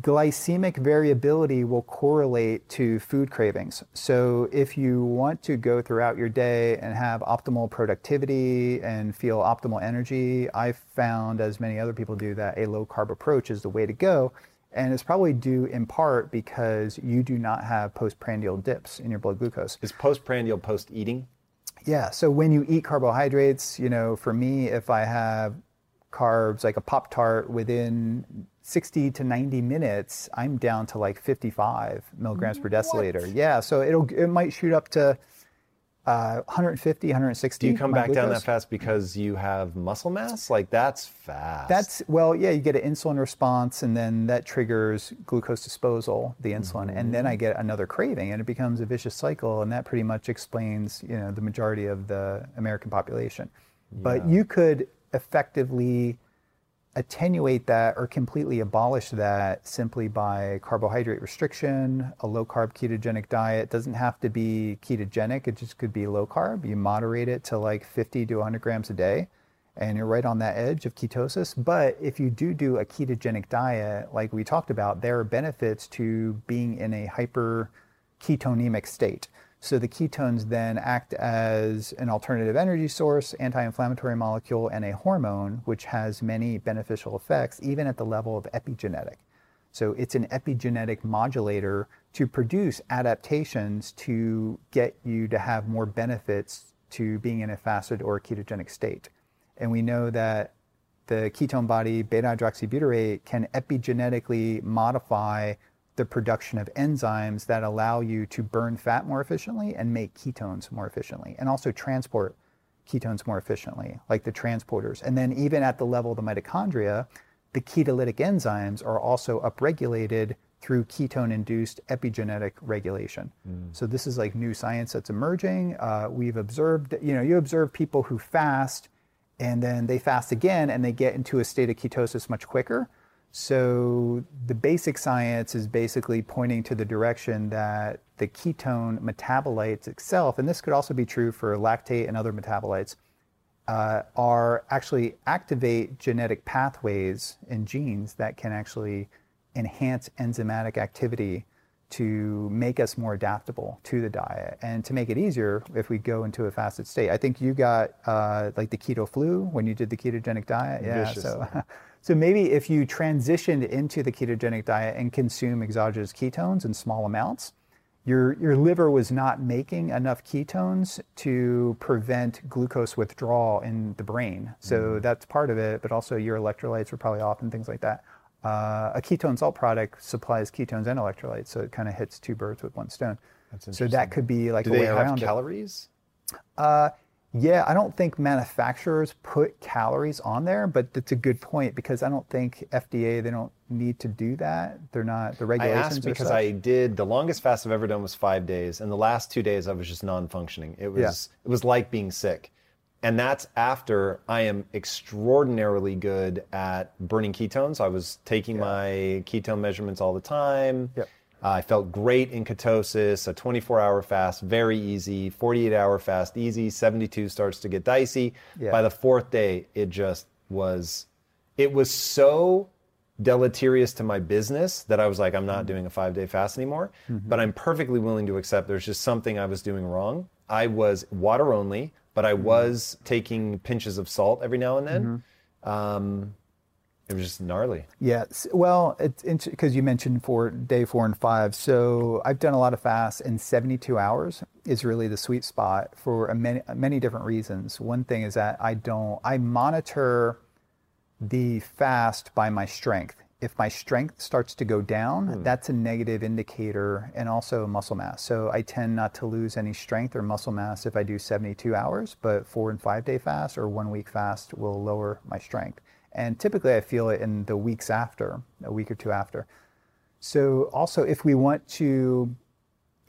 glycemic variability will correlate to food cravings. So if you want to go throughout your day and have optimal productivity and feel optimal energy, I've found, as many other people do, that a low carb approach is the way to go. And it's probably due in part because you do not have postprandial dips in your blood glucose. Is postprandial post eating? Yeah. So when you eat carbohydrates, you know, for me, if I have carbs like a Pop Tart within 60 to 90 minutes, I'm down to like 55 milligrams per deciliter. Yeah. So it'll it might shoot up to uh, 150, 160. Do you come back down that fast because you have muscle mass? Like that's fast. That's well, yeah. You get an insulin response, and then that triggers glucose disposal, the insulin, and then I get another craving, and it becomes a vicious cycle, and that pretty much explains, you know, the majority of the American population. But you could effectively attenuate that or completely abolish that simply by carbohydrate restriction, a low carb ketogenic diet. Doesn't have to be ketogenic, it just could be low carb. You moderate it to like 50 to 100 grams a day, and you're right on that edge of ketosis. But if you do do a ketogenic diet, like we talked about, there are benefits to being in a hyper ketonemic state. So the ketones then act as an alternative energy source, anti-inflammatory molecule, and a hormone, which has many beneficial effects, even at the level of epigenetic. So it's an epigenetic modulator to produce adaptations to get you to have more benefits to being in a fasted or ketogenic state. And we know that the ketone body, beta hydroxybutyrate, can epigenetically modify the production of enzymes that allow you to burn fat more efficiently and make ketones more efficiently, and also transport ketones more efficiently, like the transporters. And then, even at the level of the mitochondria, the ketolytic enzymes are also upregulated through ketone induced epigenetic regulation. So, this is like new science that's emerging. Uh, we've observed, you know, you observe people who fast and then they fast again and they get into a state of ketosis much quicker. So the basic science is basically pointing to the direction that the ketone metabolites itself, and this could also be true for lactate and other metabolites, uh, are actually activate genetic pathways and genes that can actually enhance enzymatic activity to make us more adaptable to the diet and to make it easier if we go into a fasted state. I think you got uh, like the keto flu when you did the ketogenic diet. Yeah. So, so maybe if you transitioned into the ketogenic diet and consume exogenous ketones in small amounts, your, your liver was not making enough ketones to prevent glucose withdrawal in the brain. So that's part of it, but also your electrolytes were probably off and things like that. Uh, a ketone salt product supplies ketones and electrolytes, so it kind of hits two birds with one stone. so that could be like Do a way around calories? Yeah, I don't think manufacturers put calories on there, but that's a good point because I don't think FDA they don't need to do that. They're not the regulations. I asked because. I did the longest fast I've ever done was five days, and the last two days I was just non-functioning. It was it was like being sick, and that's after I am extraordinarily good at burning ketones. I was taking my ketone measurements all the time. Yep. Uh, I felt great in ketosis. A 24-hour fast, very easy. 48-hour fast, easy. 72 starts to get dicey. Yeah. By the fourth day, it just was. It was so deleterious to my business that I was like, I'm not doing a five day fast anymore. But I'm perfectly willing to accept there's just something I was doing wrong. I was water only, but I was taking pinches of salt every now and then. Um, It was just gnarly. Yeah. Well, it's because you mentioned for day four and five. So I've done a lot of fasts, and 72 hours is really the sweet spot for a many many different reasons. One thing is that I don't I monitor the fast by my strength. If my strength starts to go down, hmm. that's a negative indicator and also muscle mass. So I tend not to lose any strength or muscle mass if I do 72 hours, but four and five day fast or one week fast will lower my strength. And typically I feel it in the weeks after, a week or two after. So also if we want to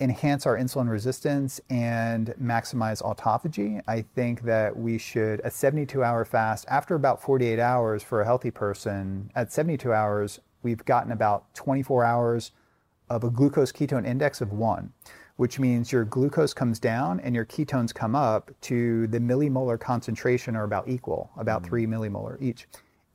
enhance our insulin resistance and maximize autophagy, I think that we should, a 72 hour fast, after about 48 hours for a healthy person, at 72 hours, we've gotten about 24 hours of a glucose ketone index of one, which means your glucose comes down and your ketones come up to the millimolar concentration are about equal, about mm-hmm. three millimolar each.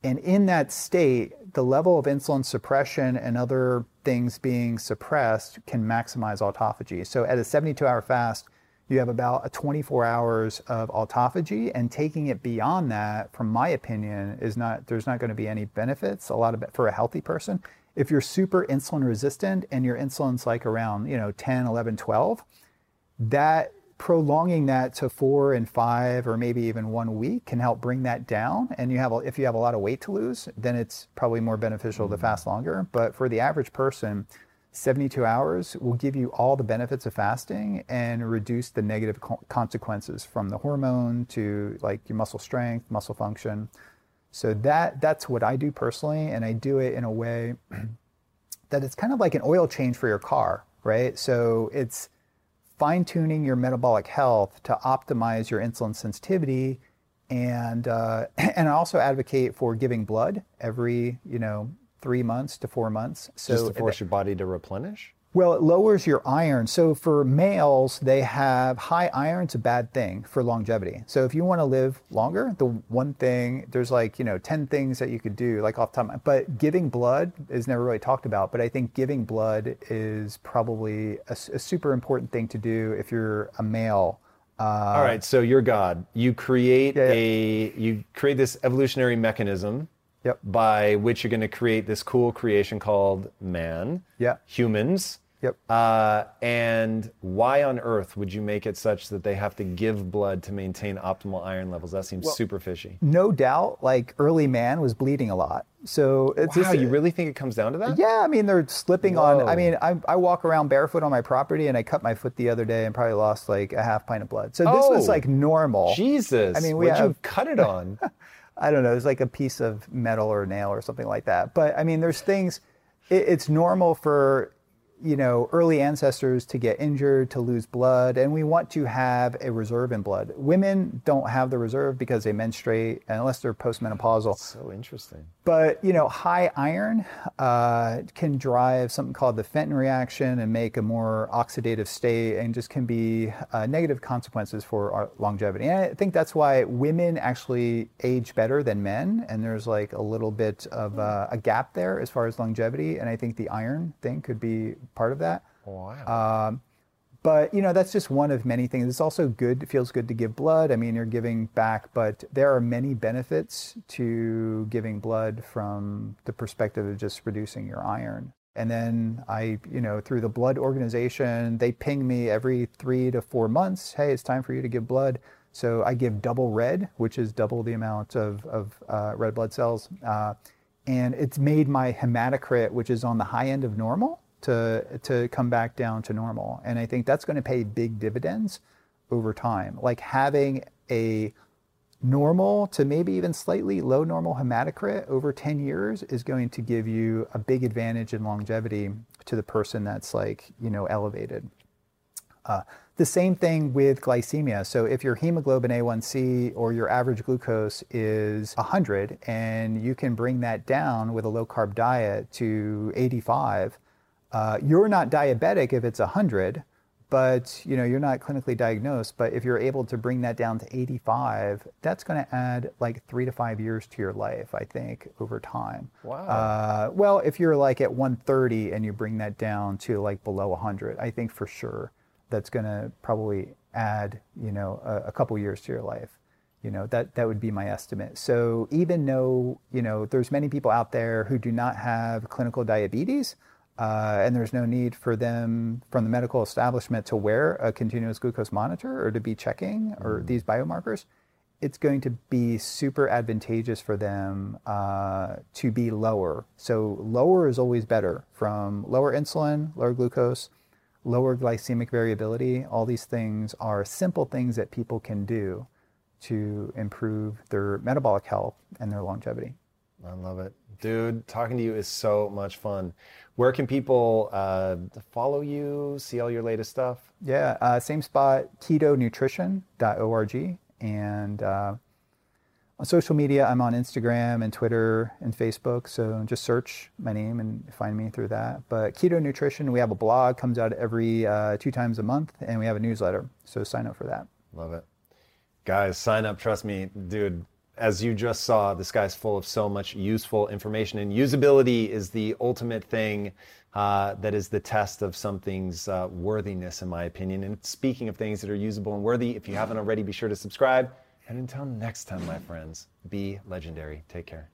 And in that state, the level of insulin suppression and other things being suppressed can maximize autophagy. So at a 72 hour fast, you have about a 24 hours of autophagy and taking it beyond that from my opinion is not there's not going to be any benefits a lot of for a healthy person if you're super insulin resistant and your insulin's like around you know 10 11 12 that prolonging that to four and five or maybe even one week can help bring that down. And you have if you have a lot of weight to lose then it's probably more beneficial to hmm. fast longer. But for the average person 72 hours will give you all the benefits of fasting and reduce the negative co- consequences from the hormone to like your muscle strength muscle function. So that that's what i do personally and i do it in a way that it's kind of like an oil change for your car right? So it's fine tuning your metabolic health to optimize your insulin sensitivity. And, uh, and I also advocate for giving blood every, you know, three months to four months. So Just to force your body to replenish? Well, it lowers your iron. So for males, they have high iron. It's a bad thing for longevity. So if you want to live longer, the one thing there's like you know ten things that you could do like off top. But giving blood is never really talked about. But I think giving blood is probably a super important thing to do if you're a male. Uh, All right, so you're God. You create Yeah, yeah. a you create this evolutionary mechanism Yep. by which you're going to create this cool creation called man. Yeah. Humans. Yep. Uh, and why on earth would you make it such that they have to give blood to maintain optimal iron levels? That seems super fishy. No doubt, like early man was bleeding a lot. So it's Wow, just, you really think it comes down to that? Yeah, I mean they're slipping on. I mean, I, I walk around barefoot on my property, and I cut my foot the other day and probably lost like a half pint of blood. So this was Oh, like normal. Jesus. I mean, we What'd you have- cut it on? I don't know. It's like a piece of metal or nail or something like that. But I mean, there's things. It, it's normal for you know early ancestors to get injured, to lose blood, and we want to have a reserve in blood. Women don't have the reserve because they menstruate unless they're postmenopausal. so interesting. But you know, high iron uh, can drive something called the Fenton reaction and make a more oxidative state, and just can be uh, negative consequences for our longevity. And I think that's why women actually age better than men, and there's like a little bit of uh, a gap there as far as longevity. And I think the iron thing could be part of that. Wow. Um, but you know that's just one of many things. It's also good. It feels good to give blood. I mean, you're giving back, but there are many benefits to giving blood from the perspective of just reducing your iron. And then I, you know, through the blood organization, they ping me every three to four months. Hey, it's time for you to give blood. So I give double red, which is double the amount of, of uh, red blood cells. Uh, and it's made my hematocrit, which is on the high end of normal, to to come back down to normal. And I think that's going to pay big dividends over time. Like having a normal to maybe even slightly low normal hematocrit over 10 years is going to give you a big advantage in longevity to the person that's like, you know, elevated. Uh, the same thing with glycemia. So if your hemoglobin A1C or your average glucose is 100 and you can bring that down with a low carb diet to 85, uh, you're not diabetic if it's 100, but you know you're not clinically diagnosed. But if you're able to bring that down to 85, that's going to add like three to five years to your life, I think, over time. Wow. Uh, well, if you're like at 130 and you bring that down to like below 100, I think for sure that's going to probably add you know a, a couple years to your life. you know that that would be my estimate so even though you know there's many people out there who do not have clinical diabetes uh, and there's no need for them from the medical establishment to wear a continuous glucose monitor or to be checking or these biomarkers it's going to be super advantageous for them uh, to be lower so lower is always better from lower insulin lower glucose lower glycemic variability all these things are simple things that people can do to improve their metabolic health and their longevity. I love it. Dude, talking to you is so much fun. Where can people uh, follow you, see all your latest stuff? Yeah, uh, same spot, ketonutrition.org. And uh, on social media, I'm on Instagram and Twitter and Facebook. So just search my name and find me through that. But Keto Nutrition, we have a blog, comes out every uh, two times a month, and we have a newsletter. So sign up for that. Love it. Guys, sign up. Trust me, dude. As you just saw, this guy's full of so much useful information, and usability is the ultimate thing uh, that is the test of something's uh, worthiness, in my opinion. And speaking of things that are usable and worthy, if you haven't already, be sure to subscribe. And until next time, my friends, be legendary. Take care.